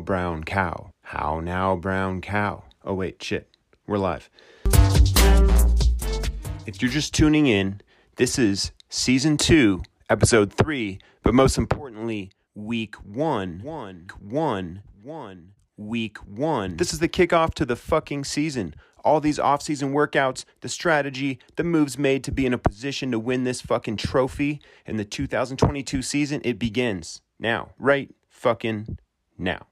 brown cow? How now, brown cow? Oh, wait, shit. We're live. If you're just tuning in, this is season two, episode three, but most importantly, week one. One, one, one, week one. This is the kickoff to the fucking season. All these off-season workouts, the strategy, the moves made to be in a position to win this fucking trophy in the 2022 season, it begins now, right fucking now.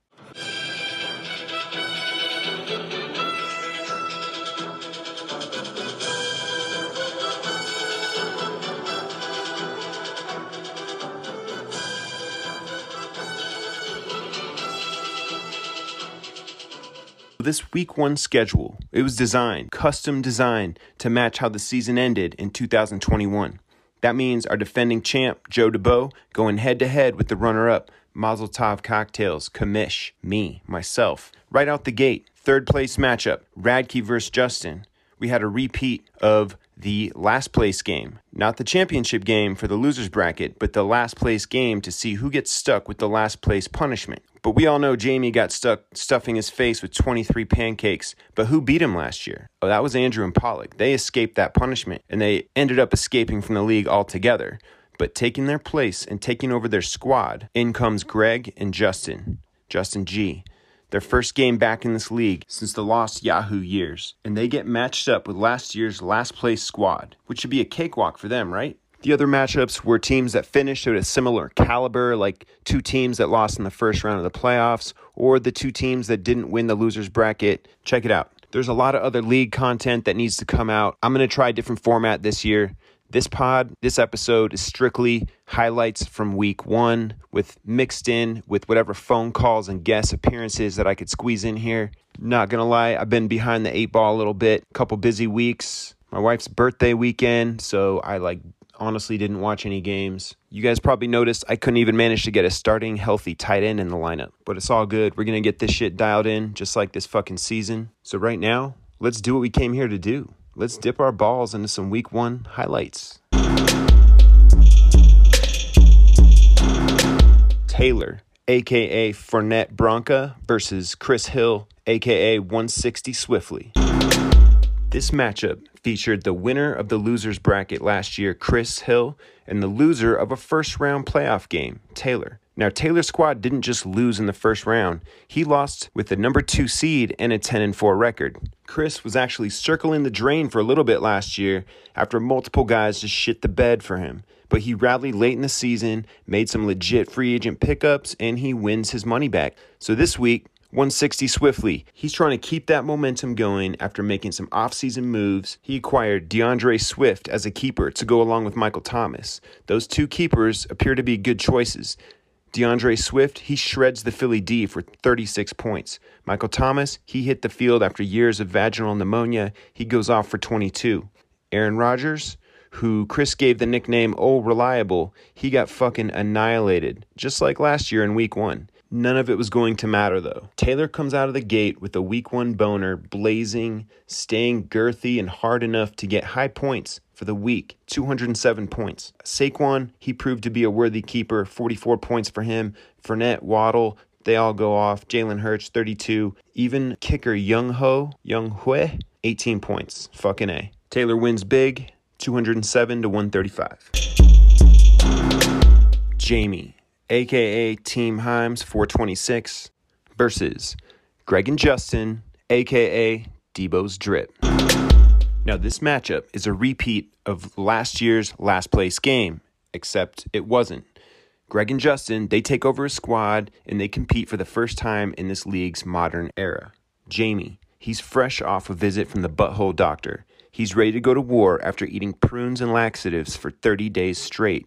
This week one schedule, it was designed, custom designed to match how the season ended in 2021. That means our defending champ, Joe DeBow, going head to head with the runner up, Mazel Tov Cocktails, Kamish, me, myself. Right out the gate, third place matchup, Radke versus Justin. We had a repeat of the last place game. Not the championship game for the losers bracket, but the last place game to see who gets stuck with the last place punishment. But we all know Jamie got stuck stuffing his face with 23 pancakes. But who beat him last year? Oh, that was Andrew and Pollock. They escaped that punishment and they ended up escaping from the league altogether. But taking their place and taking over their squad, in comes Greg and Justin. Justin G their first game back in this league since the lost Yahoo years, and they get matched up with last year's last place squad, which should be a cakewalk for them, right? The other matchups were teams that finished at a similar caliber, like two teams that lost in the first round of the playoffs, or the two teams that didn't win the losers bracket. Check it out. There's a lot of other league content that needs to come out. I'm going to try a different format this year. This pod, this episode is strictly highlights from week one with mixed in with whatever phone calls and guest appearances that I could squeeze in here. Not gonna lie, I've been behind the eight ball a little bit, couple busy weeks. My wife's birthday weekend, so I like honestly didn't watch any games. You guys probably noticed I couldn't even manage to get a starting healthy tight end in the lineup, but it's all good. We're gonna get this shit dialed in just like this fucking season. So, right now, let's do what we came here to do let's dip our balls into some week one highlights. Taylor, aka Fournette Bronca, versus Chris Hill, aka 160 Swiftly. This matchup featured the winner of the losers bracket last year, Chris Hill, and the loser of a first round playoff game, Taylor. Now, Taylor's squad didn't just lose in the first round, he lost with the number two seed and a 10 and 4 record. Chris was actually circling the drain for a little bit last year after multiple guys just shit the bed for him. But he rallied late in the season, made some legit free agent pickups, and he wins his money back. So this week, 160 swiftly. He's trying to keep that momentum going after making some offseason moves. He acquired D'Andre Swift as a keeper to go along with Michael Thomas. Those two keepers appear to be good choices. D'Andre Swift, he shreds the Philly D for 36 points. Michael Thomas, he hit the field after years of vaginal pneumonia. He goes off for 22. Aaron Rodgers, who Chris gave the nickname Oh Reliable, he got fucking annihilated, just like last year in week one. None of it was going to matter though. Taylor comes out of the gate with a week one boner blazing, staying girthy and hard enough to get high points for the week 207 points. Saquon, he proved to be a worthy keeper, 44 points for him. Fournette, Waddle, they all go off. Jalen Hurts, 32. Even kicker Young Ho, Young Hui, 18 points. Fucking A. Taylor wins big, 207 to 135. Jamie, aka Team Himes 426, versus Greg and Justin, aka Debo's Drip. Now, this matchup is a repeat of last year's last place game, except it wasn't. Greg and Justin, they take over a squad and they compete for the first time in this league's modern era. Jamie, he's fresh off a visit from the butthole doctor. He's ready to go to war after eating prunes and laxatives for 30 days straight.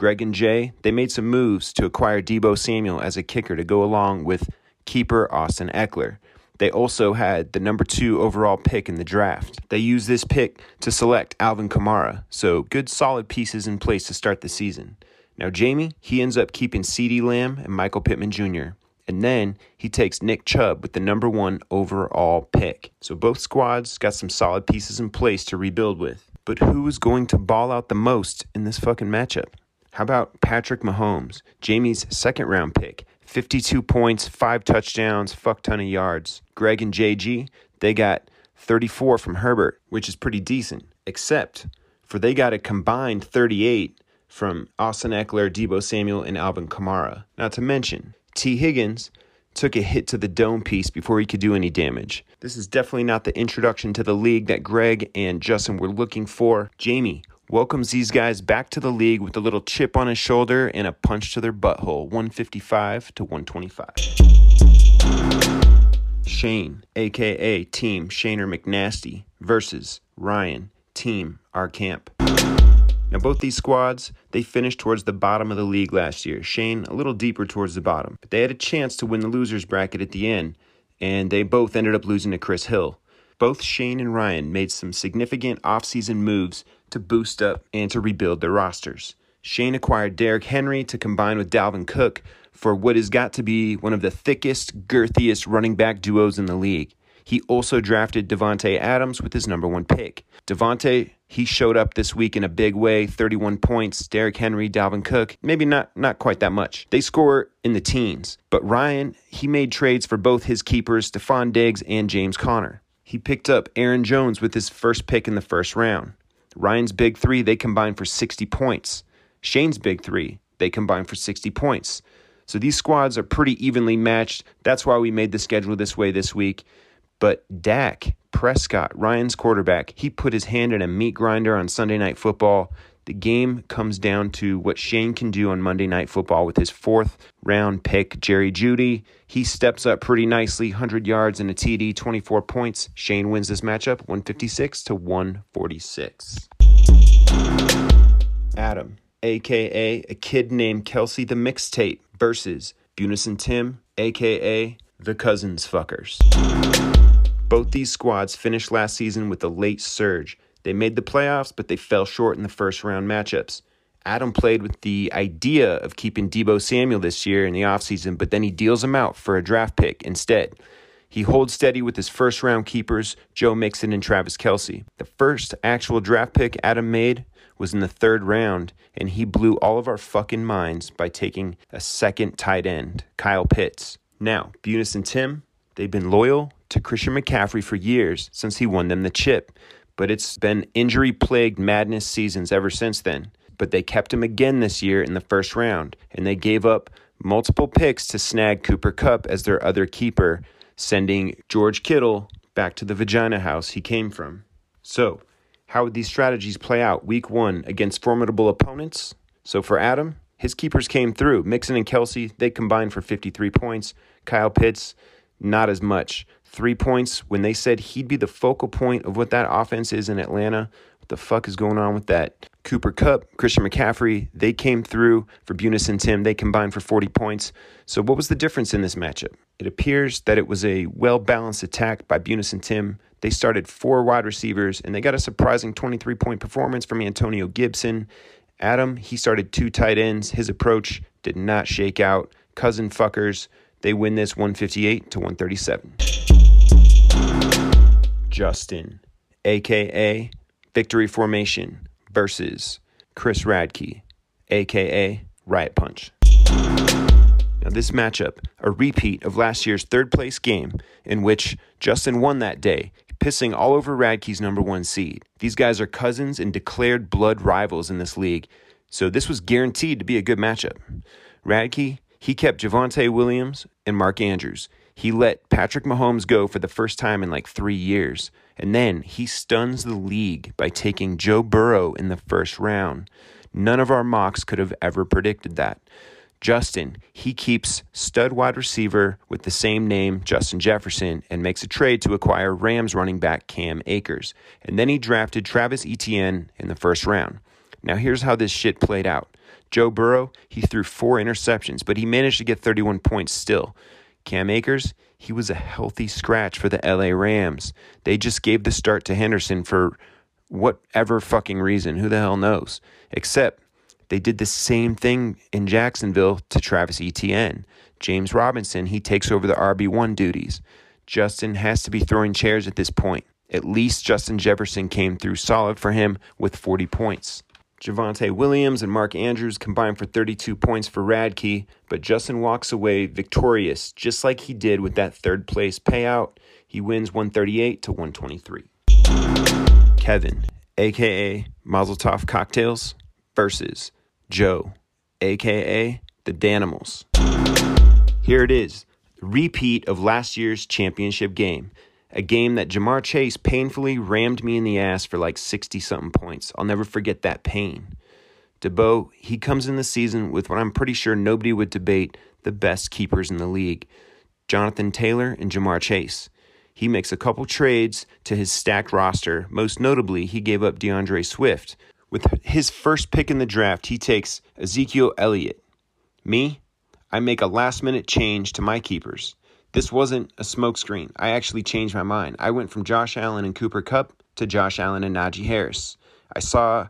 Greg and Jay, they made some moves to acquire Deebo Samuel as a kicker to go along with keeper Austin Ekeler. They also had the number two overall pick in the draft. They used this pick to select Alvin Kamara, so good solid pieces in place to start the season. Now, Jamie, he ends up keeping CeeDee Lamb and Michael Pittman Jr., and then he takes Nick Chubb with the number one overall pick. So both squads got some solid pieces in place to rebuild with. But who is going to ball out the most in this fucking matchup? How about Patrick Mahomes, Jamie's second round pick, 52 points, five touchdowns, fuck ton of yards. Greg and JG, they got 34 from Herbert, which is pretty decent, except for they got a combined 38 from Austin Ekeler, Deebo Samuel, and Alvin Kamara. Not to mention, Tee Higgins took a hit to the dome piece before he could do any damage. This is definitely not the introduction to the league that Greg and Justin were looking for. Jamie welcomes these guys back to the league with a little chip on his shoulder and a punch to their butthole 155 to 125. Shane, aka Team Shaner McNasty, versus Ryan, Team Our Camp. Now, both these squads, they finished towards the bottom of the league last year. Shane a little deeper towards the bottom. But they had a chance to win the losers bracket at the end, and they both ended up losing to Chris Hill. Both Shane and Ryan made some significant offseason moves to boost up and to rebuild their rosters. Shane acquired Derrick Henry to combine with Dalvin Cook for what has got to be one of the thickest, girthiest running back duos in the league. He also drafted Davante Adams with his number one pick. Davante, he showed up this week in a big way, 31 points. Derrick Henry, Dalvin Cook, maybe not not quite that much. They score in the teens. But Ryan, he made trades for both his keepers, Stefon Diggs and James Conner. He picked up Aaron Jones with his first pick in the first round. Ryan's big three, they combined for 60 points. Shane's big three, they combined for 60 points. So these squads are pretty evenly matched. That's why we made the schedule this way this week. But Dak Prescott, Ryan's quarterback, he put his hand in a meat grinder on Sunday Night Football. The game comes down to what Shane can do on Monday Night Football with his fourth round pick, Jerry Jeudy. He steps up pretty nicely, 100 yards and a TD, 24 points. Shane wins this matchup, 156 to 146. Adam, aka a kid named Kelsey the Mixtape, versus Bunison Tim, aka the Cousins Fuckers. Both these squads finished last season with a late surge. They made the playoffs, but they fell short in the first round matchups. Adam played with the idea of keeping Deebo Samuel this year in the offseason, but then he deals him out for a draft pick instead. He holds steady with his first round keepers, Joe Mixon and Travis Kelce. The first actual draft pick Adam made was in the third round, and he blew all of our fucking minds by taking a second tight end, Kyle Pitts. Now, Bunis and Tim, they've been loyal to Christian McCaffrey for years since he won them the chip, but it's been injury plagued madness seasons ever since then. But they kept him again this year in the first round, and they gave up multiple picks to snag Cooper Kupp as their other keeper, sending George Kittle back to the vagina house he came from. So, how would these strategies play out week one against formidable opponents? So, for Adam, his keepers came through. Mixon and Kelce, they combined for 53 points. Kyle Pitts, not as much three points when they said he'd be the focal point of what that offense is in Atlanta. What the fuck is going on with that? Cooper Kupp, Christian McCaffrey, they came through for Bunis and Tim. They combined for 40 points. So, what was the difference in this matchup? It appears that it was a well balanced attack by Bunis and Tim. They started four wide receivers and they got a surprising 23 point performance from Antonio Gibson. Adam, he started two tight ends. His approach did not shake out. Cousin fuckers, they win this 158 to 137. Justin, aka Victory Formation, versus Chris Radke, aka Riot Punch. Now, this matchup, a repeat of last year's third place game, in which Justin won that day, pissing all over Radke's number one seed. These guys are cousins and declared blood rivals in this league, so this was guaranteed to be a good matchup. Radke, he kept Javonte Williams and Mark Andrews. He let Patrick Mahomes go for the first time in like three years. And then he stuns the league by taking Joe Burrow in the first round. None of our mocks could have ever predicted that. Justin, he keeps stud wide receiver with the same name, Justin Jefferson, and makes a trade to acquire Rams running back Cam Akers. And then he drafted Travis Etienne in the first round. Now, here's how this shit played out Joe Burrow, he threw four interceptions, but he managed to get 31 points still. Cam Akers, he was a healthy scratch for the LA Rams. They just gave the start to Henderson for whatever fucking reason. Who the hell knows? Except they did the same thing in Jacksonville to Travis Etienne. James Robinson, he takes over the RB1 duties. Justin has to be throwing chairs at this point. At least Justin Jefferson came through solid for him with 40 points. Javonte Williams and Mark Andrews combined for 32 points for Radke, but Justin walks away victorious, just like he did with that third place payout. He wins 138 to 123. Kevin, aka Mazel Tov Cocktails, versus Joe, aka the Danimals. Here it is, repeat of last year's championship game. A game that Ja'Marr Chase painfully rammed me in the ass for like 60 something points. I'll never forget that pain. Debo, he comes in the season with what I'm pretty sure nobody would debate the best keepers in the league Jonathan Taylor and Ja'Marr Chase. He makes a couple trades to his stacked roster. Most notably, he gave up D'Andre Swift. With his first pick in the draft, he takes Ezekiel Elliott. Me, I make a last minute change to my keepers. This wasn't a smokescreen. I actually changed my mind. I went from Josh Allen and Cooper Kupp to Josh Allen and Najee Harris. I saw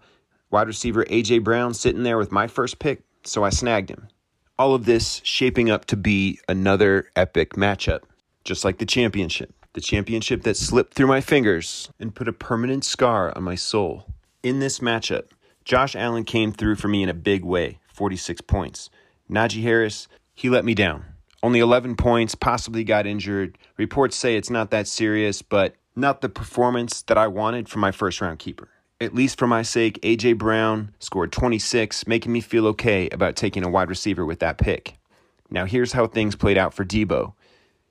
wide receiver A.J. Brown sitting there with my first pick, so I snagged him. All of this shaping up to be another epic matchup, just like the championship. The championship that slipped through my fingers and put a permanent scar on my soul. In this matchup, Josh Allen came through for me in a big way 46 points. Najee Harris, he let me down. Only 11 points, possibly got injured. Reports say it's not that serious, but not the performance that I wanted from my first round keeper. At least for my sake, A.J. Brown scored 26, making me feel okay about taking a wide receiver with that pick. Now, here's how things played out for Debo.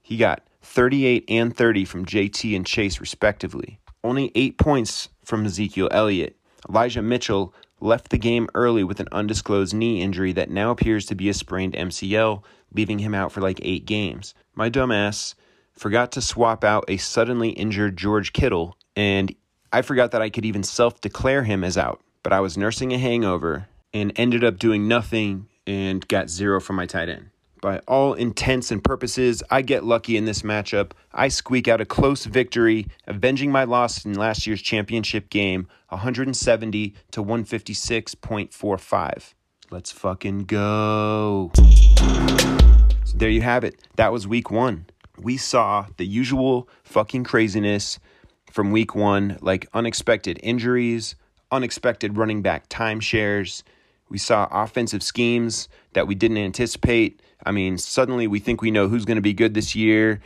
He got 38 and 30 from JT and Chase, respectively. Only eight points from Ezekiel Elliott. Elijah Mitchell left the game early with an undisclosed knee injury that now appears to be a sprained MCL, leaving him out for like eight games. My dumbass forgot to swap out a suddenly injured George Kittle, and I forgot that I could even self declare him as out. But I was nursing a hangover and ended up doing nothing and got zero from my tight end. By all intents and purposes, I get lucky in this matchup. I squeak out a close victory, avenging my loss in last year's championship game, 170 to 156.45. Let's fucking go. So there you have it. That was week one. We saw the usual fucking craziness from week one, like unexpected injuries, unexpected running back timeshares. We saw offensive schemes that we didn't anticipate I mean, suddenly we think we know who's going to be good this year,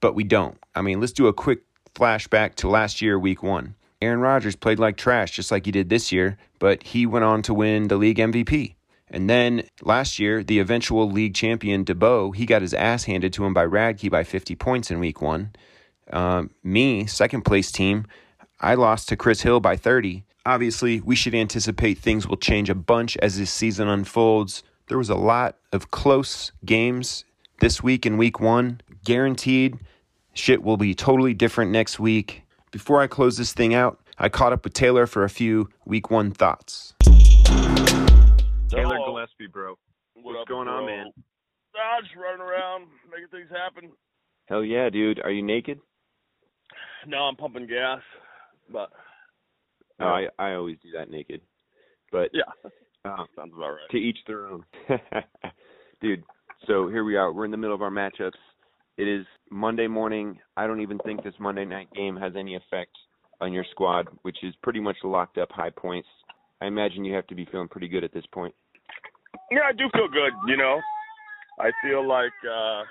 but we don't. I mean, let's do a quick flashback to last year, week one. Aaron Rodgers played like trash, just like he did this year, but he went on to win the league MVP. And then last year, the eventual league champion Debo, he got his ass handed to him by Radke by 50 points in week one. Um, me, second place team, I lost to Chris Hill by 30. Obviously, we should anticipate things will change a bunch as this season unfolds. There was a lot of close games this week in week one. Guaranteed shit will be totally different next week. Before I close this thing out, I caught up with Taylor for a few week one thoughts. Taylor Gillespie, bro. What What's going bro? on, man? Ah, just running around, making things happen. Hell yeah, dude. Are you naked? No, I'm pumping gas, but. Oh, I I always do that naked, but yeah. Oh, sounds about right. To each their own. Dude, so here we are. We're in the middle of our matchups. It is Monday morning. I don't even think this Monday night game has any effect on your squad, which is pretty much locked up high points. I imagine you have to be feeling pretty good at this point. Yeah, I do feel good, you know. I feel like uh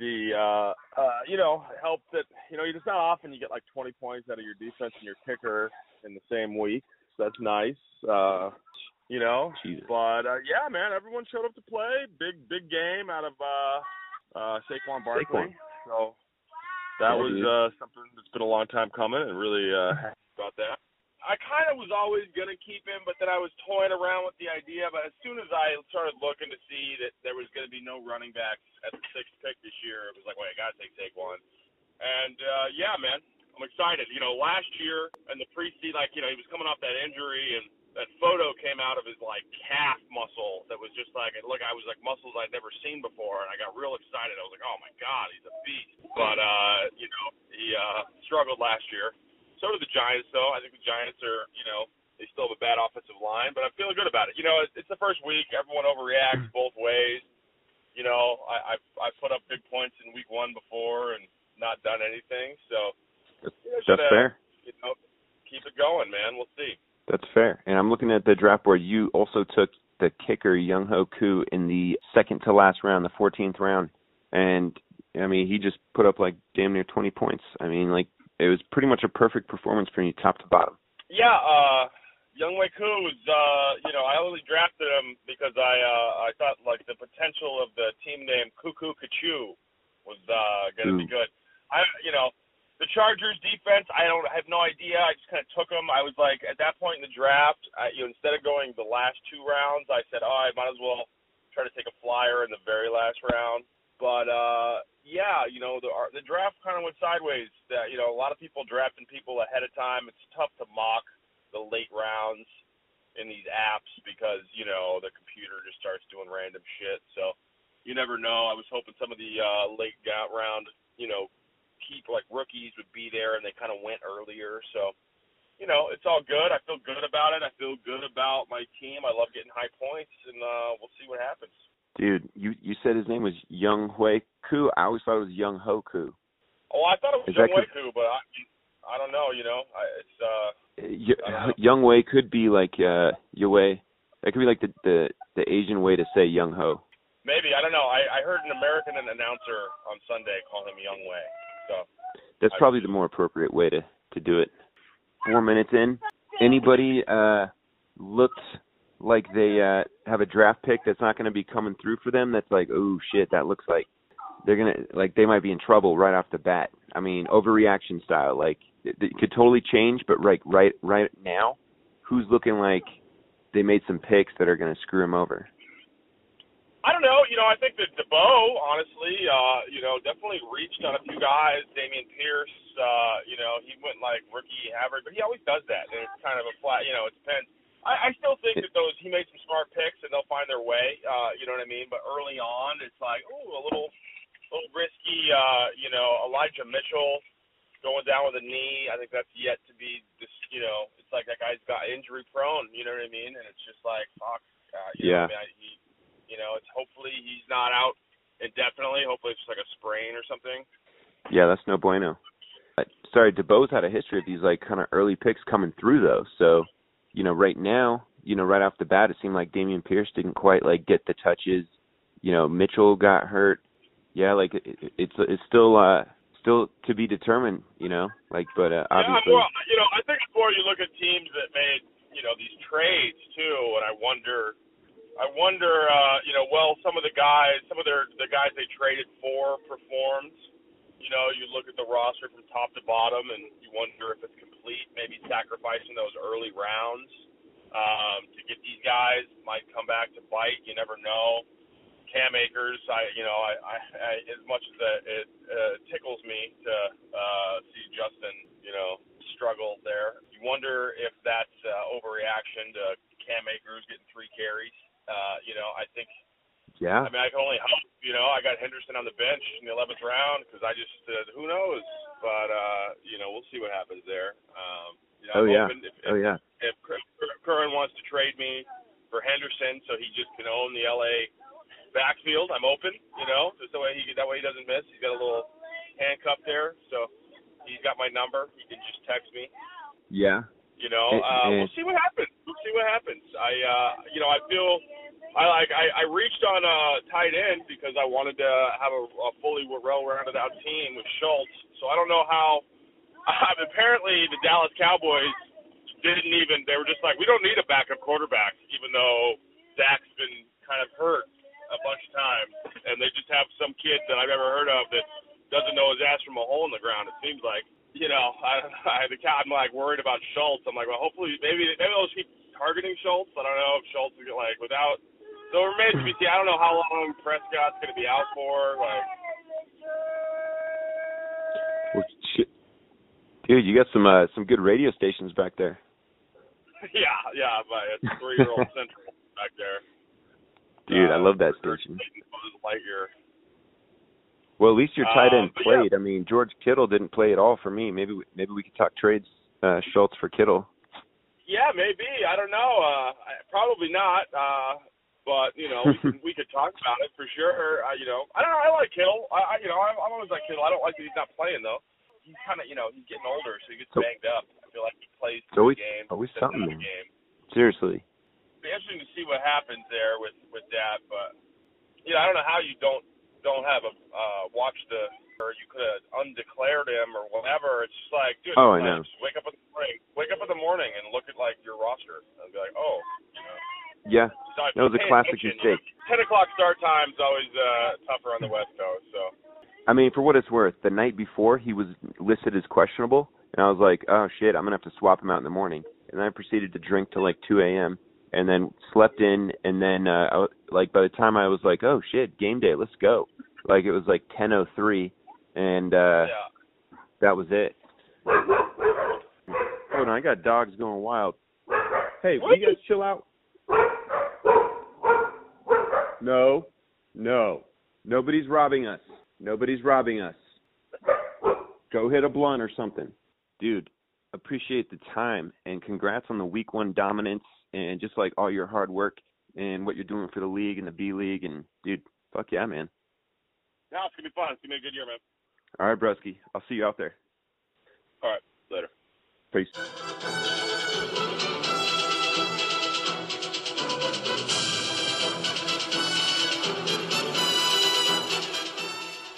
the uh uh you know, help that you know, it's not often you get like twenty points out of your defense and your kicker in the same week So that's nice. Uh, you know, Jesus. but uh, yeah, man, everyone showed up to play. Big, big game out of uh, uh, Saquon Barkley. Saquon. So that yeah, was uh, something that's been a long time coming, and really uh, happy about that. I kind of was always gonna keep him, but then I was toying around with the idea. But as soon as I started looking to see that there was to be no running backs at the sixth pick this year, it was like, wait, I gotta take Saquon. And uh, yeah, man, I'm excited. You know, last year and the preseason, like you know, he was coming off that injury, and that photo came out of his like calf muscle that was just like, look, I was like muscles I'd never seen before, and I got real excited. I was like, oh my god, he's a beast. But uh, you know, he uh, struggled last year. So did the Giants, though. I think the Giants are, you know, they still have a bad offensive line, but I'm feeling good about it. You know, it's, it's the first week. Everyone overreacts hmm. both ways. You know, I, I've I've put up big points in week one before and not done anything, so that's, that's fair. You know, keep it going, man. We'll see. That's fair. And I'm looking at the draft board. You also took the kicker Younghoe Koo in the second to last round, the 14th round, and I mean he just put up like damn near 20 points. I mean like it was pretty much a perfect performance for you top to bottom. Yeah, uh Younghoe Koo was uh you know, I only drafted him because I uh I thought like the potential of the team name Cuckoo Kachu was uh gonna Ooh. be good. I you know, the Chargers defense, I don't I have no idea. I just kind of took them. I was like at that point in the draft, I, you know, instead of going the last two rounds, I said, "Oh, I might as well try to take a flyer in the very last round." But uh yeah, you know, the the draft kind of went sideways. That you know, a lot of people drafting people ahead of time. It's tough to mock the late rounds in these apps because you know the computer just starts doing random shit. So you never know. I was hoping some of the uh, late round, you know, keep like rookies would be there, and they kind of went earlier. So, you know, it's all good. I feel good about it. I feel good about my team. I love getting high points, and uh, we'll see what happens. Dude, you you said his name was Young Hui Ku. I always thought it was Young Ho Koo. Oh, I thought it was Is Young Hui Ku, but I I don't know. You know, I, it's uh. Y- Young Wei could be like uh Yue. That could be like the the the Asian way to say Young Ho. Maybe I don't know. I I heard an American announcer on Sunday call him Young Wei. So that's probably the more appropriate way to to do it. Four minutes in, anybody uh looked like they uh have a draft pick that's not going to be coming through for them that's like oh shit that looks like they're to like they might be in trouble right off the bat i mean overreaction style like it, it could totally change but right right right now who's looking like they made some picks that are going to screw them over I don't know. You know, I think that DeBow, honestly, uh, you know, definitely reached on a few guys. Dameon Pierce, uh, you know, he went like rookie average, but he always does that. And it's kind of a flat, you know, it depends. I, I still think that those he made some smart picks and they'll find their way. Uh, you know what I mean? But early on, it's like, oh, a little, little risky. Uh, you know, Elijah Mitchell going down with a knee. I think that's yet to be. This, you know, it's like that guy's got injury prone. You know what I mean? And it's just like, fuck. Uh, you yeah. Know, I mean, he, you know, it's hopefully he's not out indefinitely. Hopefully it's just like a sprain or something. Yeah, that's no bueno. Sorry, DeBose had a history of these like kind of early picks coming through though. So, you know, right now, you know, right off the bat, it seemed like Dameon Pierce didn't quite like get the touches. You know, Mitchell got hurt. Yeah, like it, it's it's still uh still to be determined. You know, like but uh, obviously. Yeah, well, you know, I think before you look at teams that made you know these trades too, and I wonder I wonder, uh, you know, well, some of the guys, some of their the guys they traded for performed. You know, you look at the roster from top to bottom, and you wonder if it's complete. Maybe sacrificing those early rounds um, to get these guys might come back to bite. You never know. Cam Akers, I, you know, I, I, I as much as it, it uh, tickles me to uh, see Justin, you know, struggle there. You wonder if that's uh, overreaction to Cam Akers getting three carries uh, you know, I think. Yeah. I mean, I can only hope. You know, I got Henderson on the bench in the 11th round because I just uh, who knows, but uh, you know, we'll see what happens there. Um, you know, oh I'm yeah. If, oh yeah. If, if Curran wants to trade me for so he just can own the LA backfield, I'm open. You know, just the way he that way he doesn't miss. He's got a little handcuff there, so he's got my number. He can just text me. Yeah. You know, uh, we'll see what happens. We'll see what happens. I, uh, you know, I feel I like I, I reached on a uh, tight end because I wanted to have a, a fully well-rounded out team with Schultz. So I don't know how. Uh, apparently, the Dallas Cowboys didn't even. They were just like, we don't need a backup quarterback, even though Dak's been kind of hurt a bunch of times, and they just have some kid that I've never heard of that doesn't know his ass from a hole in the ground. It seems like you know, I, I I'm like worried about Schultz. I'm like, well, hopefully, maybe maybe they'll keep targeting Schultz. I don't know if Schultz is like without. So it remains to be seen. I don't know how long Prescott's going to be out for. Like, dude, you got some uh, some good radio stations back there. yeah, yeah, but it's three year old central back there. Dude, uh, I love that station. Well, at least your tight end uh, played. Yeah. I mean, George Kittle didn't play at all for me. Maybe maybe we could talk trades uh, Schultz for Kittle. Yeah, maybe. I don't know. Uh, probably not. Uh, but you know, we, could, we could talk about it for sure. Uh, you know, I don't know. I like Kittle. I, I you know, I'm, I'm always like Kittle. I don't like that he's not playing though. He's kind of, you know, he's getting older, so he gets banged up. Feel like he plays always- the game. always sits something, game. Seriously. It'll be interesting to see what happens there with with that, but you know, I don't know how you don't don't have a uh watch the or you could have undeclared him or whatever. It's just like, dude, Oh, I know. just wake up in the morning, wake up in the morning and look at like your roster and be like, oh, you know. Yeah. So That was a classic attention, mistake. Ten o'clock start time's always uh tougher on the West so I mean, for what it's worth, the night before he was listed as questionable, and I was like, oh shit, I'm gonna have to swap him out in the morning. And then I proceeded to drink till like 2 a.m. and then slept in, and then uh, I, like by the time I was like, oh shit, game day, let's go. Like it was like 10:03, and uh yeah. that was it. Hold on, I got dogs going wild. Hey, will you guys chill out? No, no, nobody's robbing us. Nobody's robbing us. Go hit a blunt or something, dude. Appreciate the time and congrats on the week one dominance and just like all your hard work and what you're doing for the league and the B league and dude, fuck yeah, man. No, it's gonna be fun. It's gonna be a good year, man. All right, Brusky, I'll see you out there. All right, later. Peace.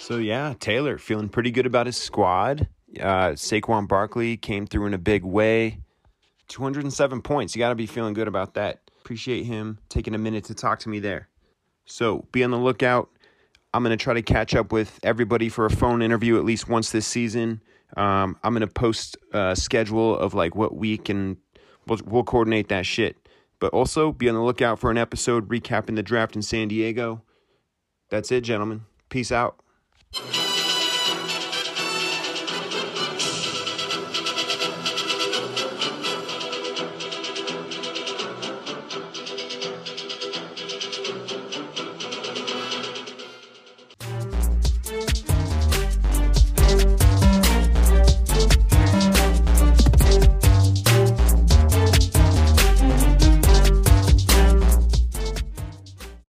So yeah, Taylor feeling pretty good about his squad. Uh, Saquon Barkley came through in a big way. 207 points. You got to be feeling good about that. Appreciate him taking a minute to talk to me there. So be on the lookout. I'm going to try to catch up with everybody for a phone interview at least once this season. Um, I'm going to post a schedule of like what week and we'll, we'll coordinate that shit. But also be on the lookout for an episode recapping the draft in San Diego. That's it, gentlemen. Peace out. Thank you.